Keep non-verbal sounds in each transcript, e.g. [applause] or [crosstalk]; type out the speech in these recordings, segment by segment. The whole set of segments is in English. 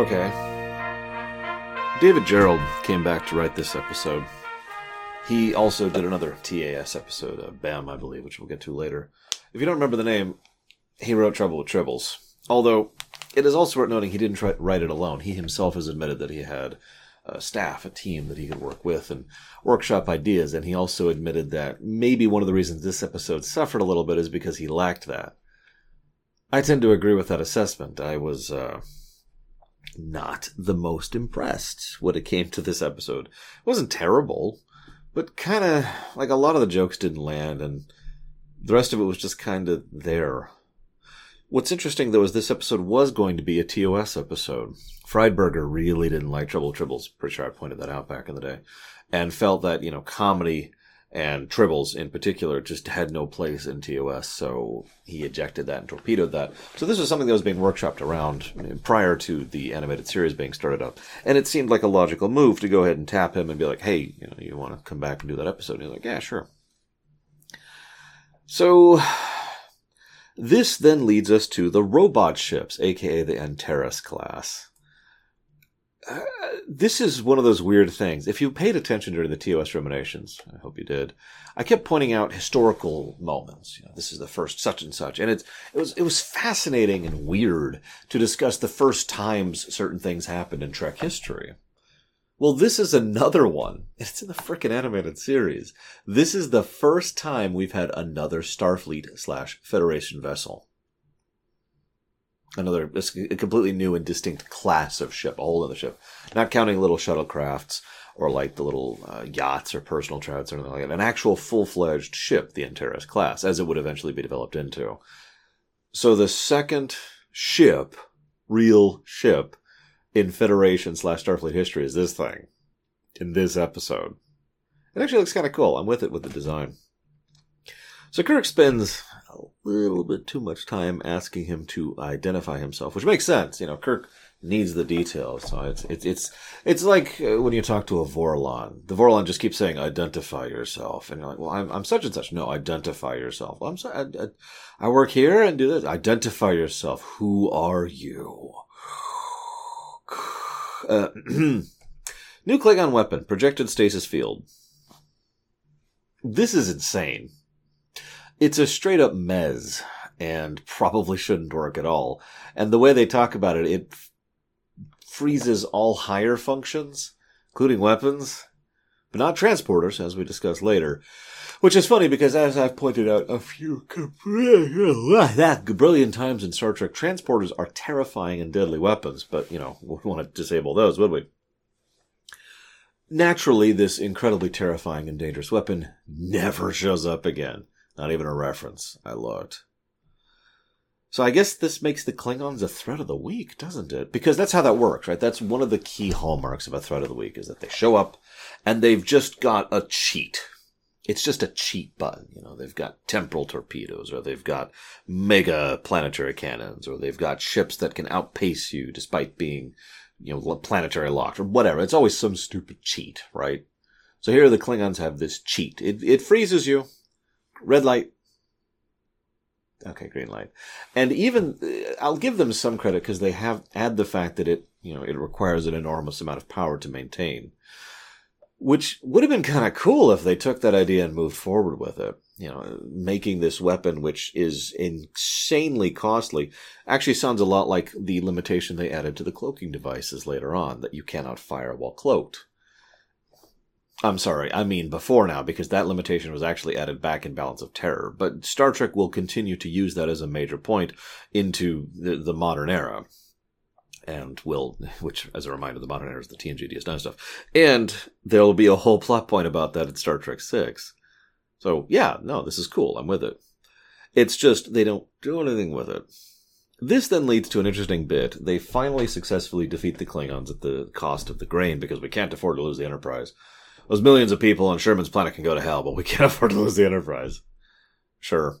Okay. David Gerrold came back to write this episode. He also did another TAS episode, uh, Bem, I believe, which we'll get to later. If you don't remember the name, he wrote Trouble with Tribbles. Although, it is also worth noting he didn't try, write it alone. He himself has admitted that he had a staff, a team that he could work with and workshop ideas, and he also admitted that maybe one of the reasons this episode suffered a little bit is because he lacked that. I tend to agree with that assessment. I was, uh, not the most impressed when it came to this episode. It wasn't terrible, but kind of like a lot of the jokes didn't land, and the rest of it was just kind of there. What's interesting though is this episode was going to be a TOS episode. Freiberger really didn't like Trouble Tribbles. Pretty sure I pointed that out back in the day, and felt that you know comedy and Tribbles in particular just had no place in TOS, so he ejected that and torpedoed that. So this was something that was being workshopped around prior to the animated series being started up, and it seemed like a logical move to go ahead and tap him and be like, "Hey, you know, you want to come back and do that episode?" And he's like, "Yeah, sure." So this then leads us to the robot ships, aka the Antares class. Uh, this is one of those weird things. If you paid attention during the TOS ruminations, I hope you did. I kept pointing out historical moments. You know, this is the first such and such, and it's it was it was fascinating and weird to discuss the first times certain things happened in Trek history. Well, this is another one. [laughs] It's in the frickin' animated series. This is the first time we've had another Starfleet slash Federation vessel another a completely new and distinct class of ship, a whole other ship, not counting little shuttlecrafts or like the little uh, yachts or personal trouts or anything like that. An actual full fledged ship, the Antares class, as it would eventually be developed into. So the second ship, real ship, in Federation slash Starfleet history is this thing in this episode. It actually looks kind of cool. I'm with it with the design. So Kirk spends a little bit too much time asking him to identify himself, which makes sense. You know, Kirk needs the details. So it's it's it's it's like uh, when you talk to a Vorlon. The Vorlon just keeps saying identify yourself, and you're like, well, I'm I'm such and such. No, identify yourself. Well, I'm sorry. I, I, I work here and do this. Identify yourself. Who are you? Uh, [clears throat] new Klingon weapon, projected stasis field. This is insane. It's a straight up mez and probably shouldn't work at all. And the way they talk about it, it f- freezes all higher functions, including weapons, but not transporters, as we discuss later. Which is funny because, as I've pointed out a few [laughs] brilliant times in Star Trek, transporters are terrifying and deadly weapons. But you know, we want to disable those, would we? Naturally, this incredibly terrifying and dangerous weapon never shows up again. Not even a reference. I looked. So I guess this makes the Klingons a threat of the week, doesn't it? Because that's how that works, right? That's one of the key hallmarks of a threat of the week is that they show up and they've just got a cheat. It's just a cheat button. You know, they've got temporal torpedoes or they've got mega planetary cannons or they've got ships that can outpace you despite being, you know, planetary locked or whatever. It's always some stupid cheat, right? So here the Klingons have this cheat. It, it freezes you red light. Okay, green light. And even, uh, I'll give them some credit because they have add the fact that it, you know, it requires an enormous amount of power to maintain. Which would have been kind of cool if they took that idea and moved forward with it. You know, making this weapon, which is insanely costly, actually sounds a lot like the limitation they added to the cloaking devices later on, that you cannot fire while cloaked. I'm sorry, I mean before now, because that limitation was actually added back in Balance of Terror. But Star Trek will continue to use that as a major point into the, the modern era. And will, [laughs] which, as a reminder, the modern era is the TNG DS9 stuff. And there'll be a whole plot point about that in Star Trek 6. So, yeah, no, this is cool. I'm with it. It's just they don't do anything with it. This then leads to an interesting bit. They finally successfully defeat the Klingons at the cost of the grain because we can't afford to lose the Enterprise. Those millions of people on Sherman's planet can go to hell, but we [laughs] can't afford to lose the Enterprise. Sure.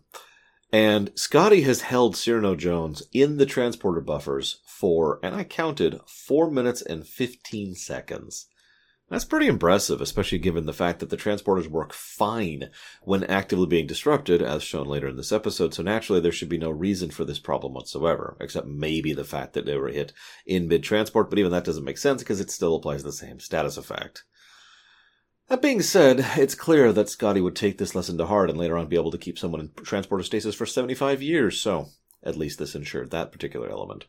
And Scotty has held Cyrano Jones in the transporter buffers for, and I counted, 4 minutes and 15 seconds. That's pretty impressive, especially given the fact that the transporters work fine when actively being disrupted, as shown later in this episode, so naturally there should be no reason for this problem whatsoever, except maybe the fact that they were hit in mid transport, but even that doesn't make sense because it still applies the same status effect. That being said, it's clear that Scotty would take this lesson to heart and later on be able to keep someone in transporter stasis for 75 years, so at least this ensured that particular element.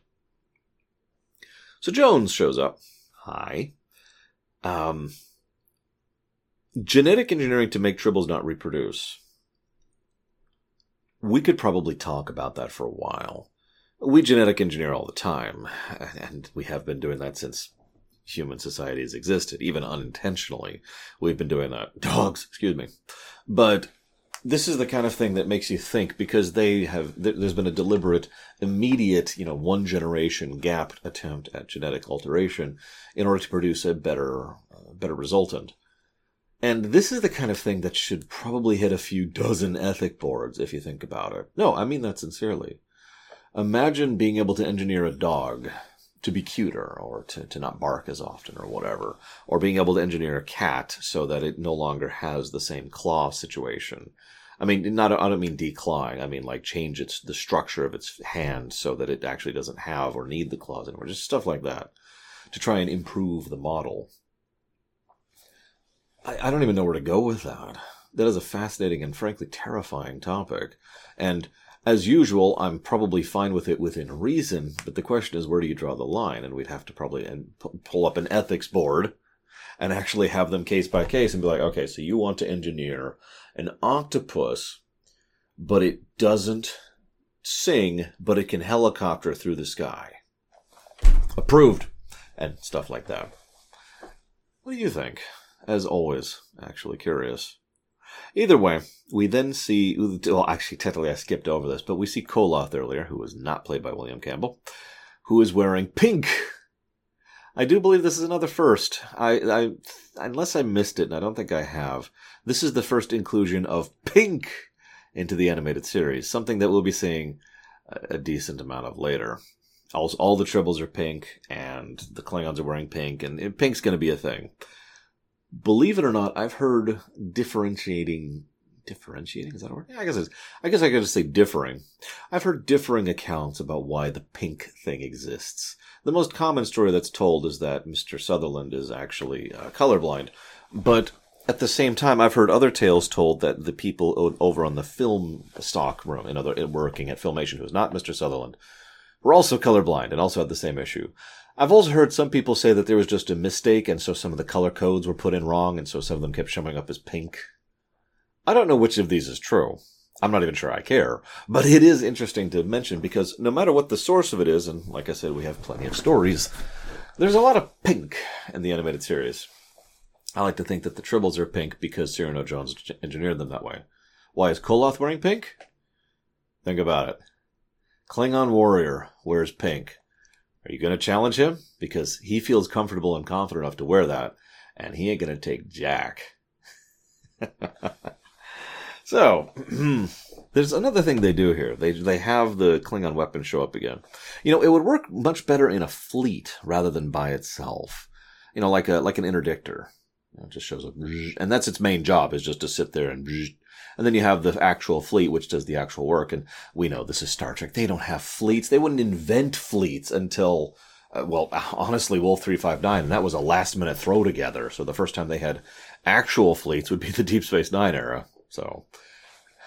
So Jones shows up. Hi. Um, genetic engineering to make tribbles not reproduce. We could probably talk about that for a while. We genetic engineer all the time, and we have been doing that since human society has existed, even unintentionally. We've been doing that. [laughs] Dogs, excuse me. But this is the kind of thing that makes you think because they have there's been a deliberate immediate you know one generation gap attempt at genetic alteration in order to produce a better uh, better resultant and this is the kind of thing that should probably hit a few dozen ethic boards if you think about it no i mean that sincerely imagine being able to engineer a dog to be cuter or to, to not bark as often or whatever. Or being able to engineer a cat so that it no longer has the same claw situation. I mean, not, I don't mean declawing. I mean, like change its, the structure of its hand so that it actually doesn't have or need the claws anymore. Just stuff like that to try and improve the model. I, I don't even know where to go with that. That is a fascinating and frankly terrifying topic. And as usual, I'm probably fine with it within reason, but the question is, where do you draw the line? And we'd have to probably and pull up an ethics board and actually have them case by case and be like, okay, so you want to engineer an octopus, but it doesn't sing, but it can helicopter through the sky. Approved. And stuff like that. What do you think? As always, actually curious. Either way, we then see, well, actually, technically I skipped over this, but we see Koloth earlier, who was not played by William Campbell, who is wearing pink. I do believe this is another first. I, I, unless I missed it, and I don't think I have, this is the first inclusion of pink into the animated series, something that we'll be seeing a, a decent amount of later. All, all the tribbles are pink, and the Klingons are wearing pink, and, and pink's going to be a thing believe it or not, I've heard differentiating differentiating is that a word? Yeah, I guess it's, I guess I could just say differing. I've heard differing accounts about why the pink thing exists. The most common story that's told is that Mr. Sutherland is actually uh, colorblind, but at the same time, I've heard other tales told that the people over on the film stock room, in other working at Filmation, who is not Mr. Sutherland, were also colorblind and also had the same issue. I've also heard some people say that there was just a mistake, and so some of the color codes were put in wrong, and so some of them kept showing up as pink. I don't know which of these is true. I'm not even sure I care. But it is interesting to mention because no matter what the source of it is, and like I said, we have plenty of stories, there's a lot of pink in the animated series. I like to think that the Tribbles are pink because Cyrano Jones engineered them that way. Why is Koloth wearing pink? Think about it. Klingon warrior wears pink. Are you going to challenge him? Because he feels comfortable and confident enough to wear that, and he ain't going to take Jack. [laughs] so, [clears throat] there's another thing they do here. They they have the Klingon weapon show up again. You know, it would work much better in a fleet rather than by itself. You know, like a like an interdictor. It just shows up, and that's its main job is just to sit there and and then you have the actual fleet, which does the actual work. And we know this is Star Trek. They don't have fleets. They wouldn't invent fleets until, uh, well, [laughs] honestly, Wolf 359. And that was a last minute throw together. So the first time they had actual fleets would be the Deep Space Nine era. So,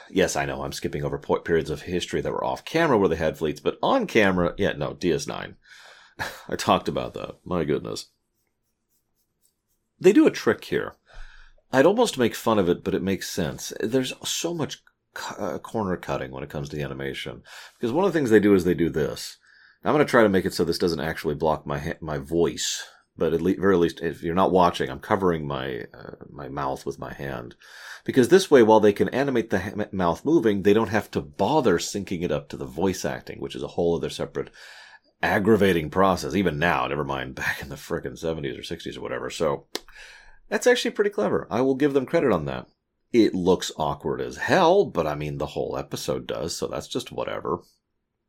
yes, I know I'm skipping over periods of history that were off camera where they had fleets, but on camera, yeah, no, DS9. [laughs] I talked about that. My goodness. They do a trick here. I'd almost make fun of it, but it makes sense. There's so much uh, corner cutting when it comes to the animation because one of the things they do is they do this. I'm going to try to make it so this doesn't actually block my ha- my voice, but at le- very least, if you're not watching, I'm covering my uh, my mouth with my hand because this way, while they can animate the ha- mouth moving, they don't have to bother syncing it up to the voice acting, which is a whole other separate aggravating process. Even now, never mind back in the frickin' 70s or 60s or whatever. So that's actually pretty clever. I will give them credit on that. It looks awkward as hell, but I mean, the whole episode does, so that's just whatever.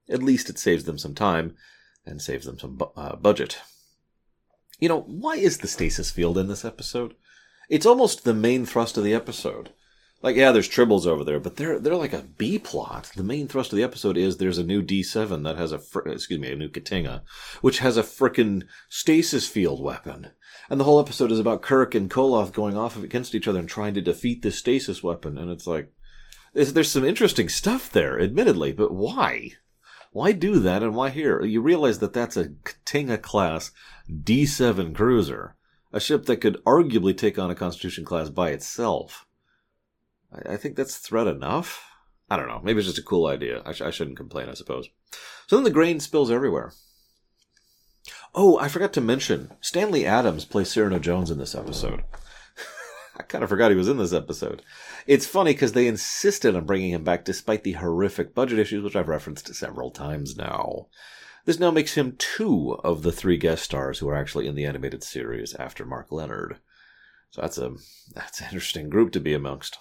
At least it saves them some time and saves them some bu- uh, budget. You know, why is the stasis field in this episode? It's almost the main thrust of the episode. Like, yeah, there's tribbles over there, but they're they're like a B plot. The main thrust of the episode is there's a new D7 that has a fr- excuse me, a new K't'inga, which has a frickin' stasis field weapon. And the whole episode is about Kirk and Koloth going off against each other and trying to defeat this stasis weapon. And it's like, there's, there's some interesting stuff there, admittedly, but why? Why do that and why here? You realize that that's a K't'inga class D7 cruiser, a ship that could arguably take on a Constitution class by itself. I, I think that's threat enough. I don't know. Maybe it's just a cool idea. I, sh- I shouldn't complain, I suppose. So then the grain spills everywhere. Oh, I forgot to mention Stanley Adams plays Cyrano Jones in this episode. [laughs] I kind of forgot he was in this episode. It's funny because they insisted on bringing him back despite the horrific budget issues, which I've referenced several times now. This now makes him two of the three guest stars who are actually in the animated series after Mark Lenard. So that's a that's an interesting group to be amongst.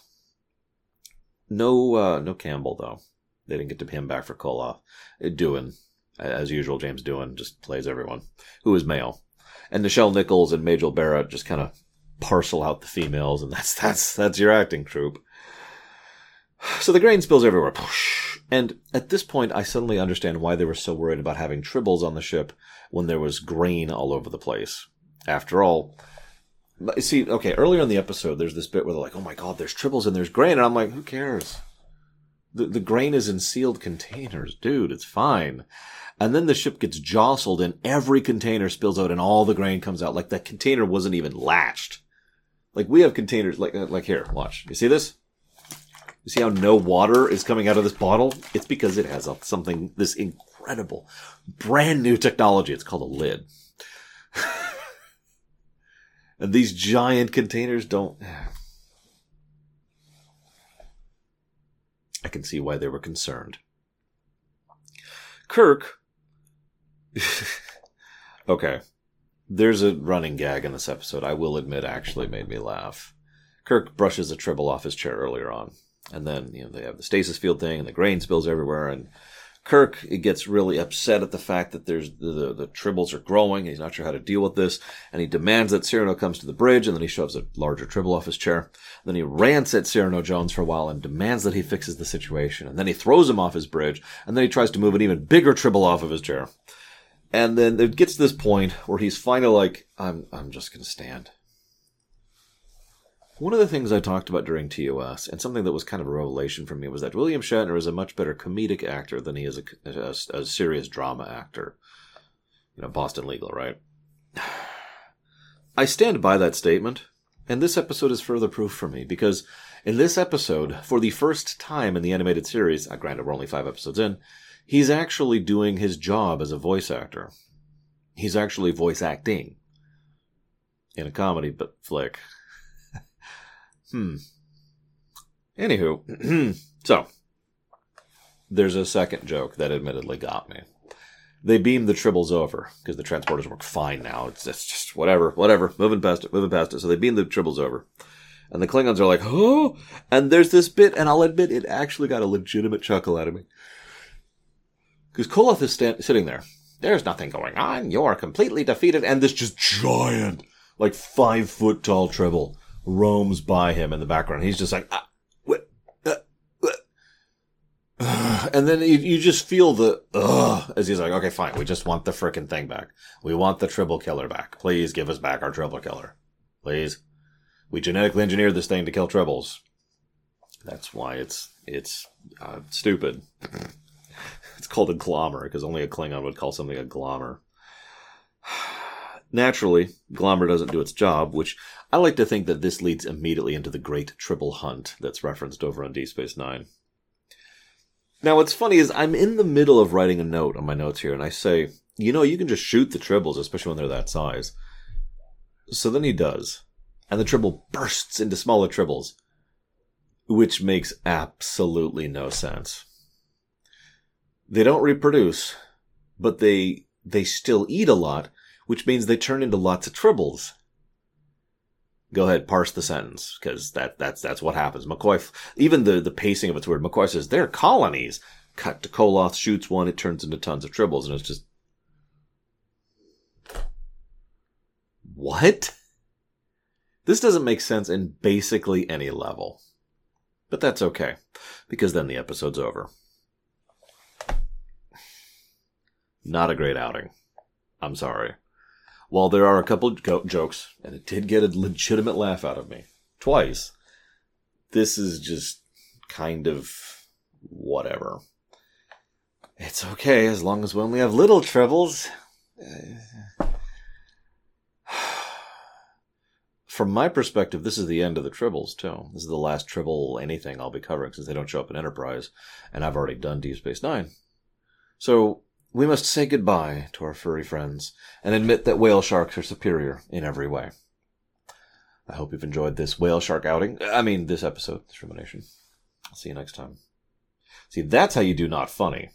No, uh, no Campbell though. They didn't get to pay him back for Koloth. Doing, as usual, James Doohan just plays everyone who is male, and Nichelle Nichols and Majel Barrett just kind of parcel out the females, and that's that's that's your acting troupe. So the grain spills everywhere, and at this point, I suddenly understand why they were so worried about having tribbles on the ship when there was grain all over the place. After all, see, okay, earlier in the episode, there's this bit where they're like, "Oh my god, there's tribbles and there's grain," and I'm like, "Who cares?" The, the grain is in sealed containers, dude. It's fine. And then the ship gets jostled and every container spills out and all the grain comes out. Like that container wasn't even latched. Like we have containers, like, uh, like here, watch. You see this? You see how no water is coming out of this bottle? It's because it has something, this incredible, brand new technology. It's called a lid. And these giant containers don't, I can see why they were concerned. Kirk. [laughs] okay. There's a running gag in this episode, I will admit actually made me laugh. Kirk brushes a tribble off his chair earlier on. And then, you know, they have the stasis field thing and the grain spills everywhere and Kirk gets really upset at the fact that there's the, the, the, tribbles are growing. He's not sure how to deal with this, and he demands that Cyrano comes to the bridge, and then he shoves a larger tribble off his chair. Then he rants at Cyrano Jones for a while and demands that he fixes the situation. And then he throws him off his bridge, and then he tries to move an even bigger tribble off of his chair. And then it gets to this point where he's finally like, "I'm I'm just gonna stand." One of the things I talked about during TOS, and something that was kind of a revelation for me, was that William Shatner is a much better comedic actor than he is a, a, a serious drama actor. You know, Boston Legal, right? [sighs] I stand by that statement, and this episode is further proof for me, because in this episode, for the first time in the animated series, uh, granted we're only five episodes in, he's actually doing his job as a voice actor. He's actually voice acting in a comedy but flick. Hmm. Anywho, [clears throat] so there's a second joke that admittedly got me. They beam the tribbles over because the transporters work fine now. It's, it's just whatever, whatever, moving past it, moving past it. So they beam the tribbles over. And the Klingons are like, oh, and there's this bit, and I'll admit it actually got a legitimate chuckle out of me. Because Koloth is stand- sitting there. There's nothing going on. You're completely defeated. And this just giant, like five foot tall tribble roams by him in the background. He's just like, ah, what, uh, [sighs] and then you, you just feel the ugh as he's like, okay, fine, we just want the frickin' thing back. We want the tribble killer back. Please give us back our tribble killer. Please. We genetically engineered this thing to kill tribbles. That's why it's it's uh, stupid. [laughs] it's called a glommer because only a Klingon would call something a glommer. [sighs] Naturally, Glommer doesn't do its job, which I like to think that this leads immediately into the great tribble hunt that's referenced over on D Space Nine. Now, what's funny is I'm in the middle of writing a note on my notes here, and I say, you know, you can just shoot the tribbles, especially when they're that size. So then he does, and the tribble bursts into smaller tribbles, which makes absolutely no sense. They don't reproduce, but they they still eat a lot, which means they turn into lots of tribbles. Go ahead, parse the sentence because that that's that's what happens. McCoy, even the the pacing of it's weird. McCoy says they're colonies. Cut to Koloth shoots one. It turns into tons of tribbles, and it's just what? This doesn't make sense in basically any level. But that's okay, because then the episode's over. Not a great outing. I'm sorry. While there are a couple jokes, and it did get a legitimate laugh out of me twice, this is just kind of whatever. It's okay as long as we only have little troubles. [sighs] From my perspective, this is the end of the tribbles too. This is the last tribble anything I'll be covering since they don't show up in Enterprise, and I've already done Deep Space Nine. So we must say goodbye to our furry friends and admit that whale sharks are superior in every way. I hope you've enjoyed this whale shark outing. I mean, this episode, Discrimination. I'll see you next time. See, that's how you do not funny.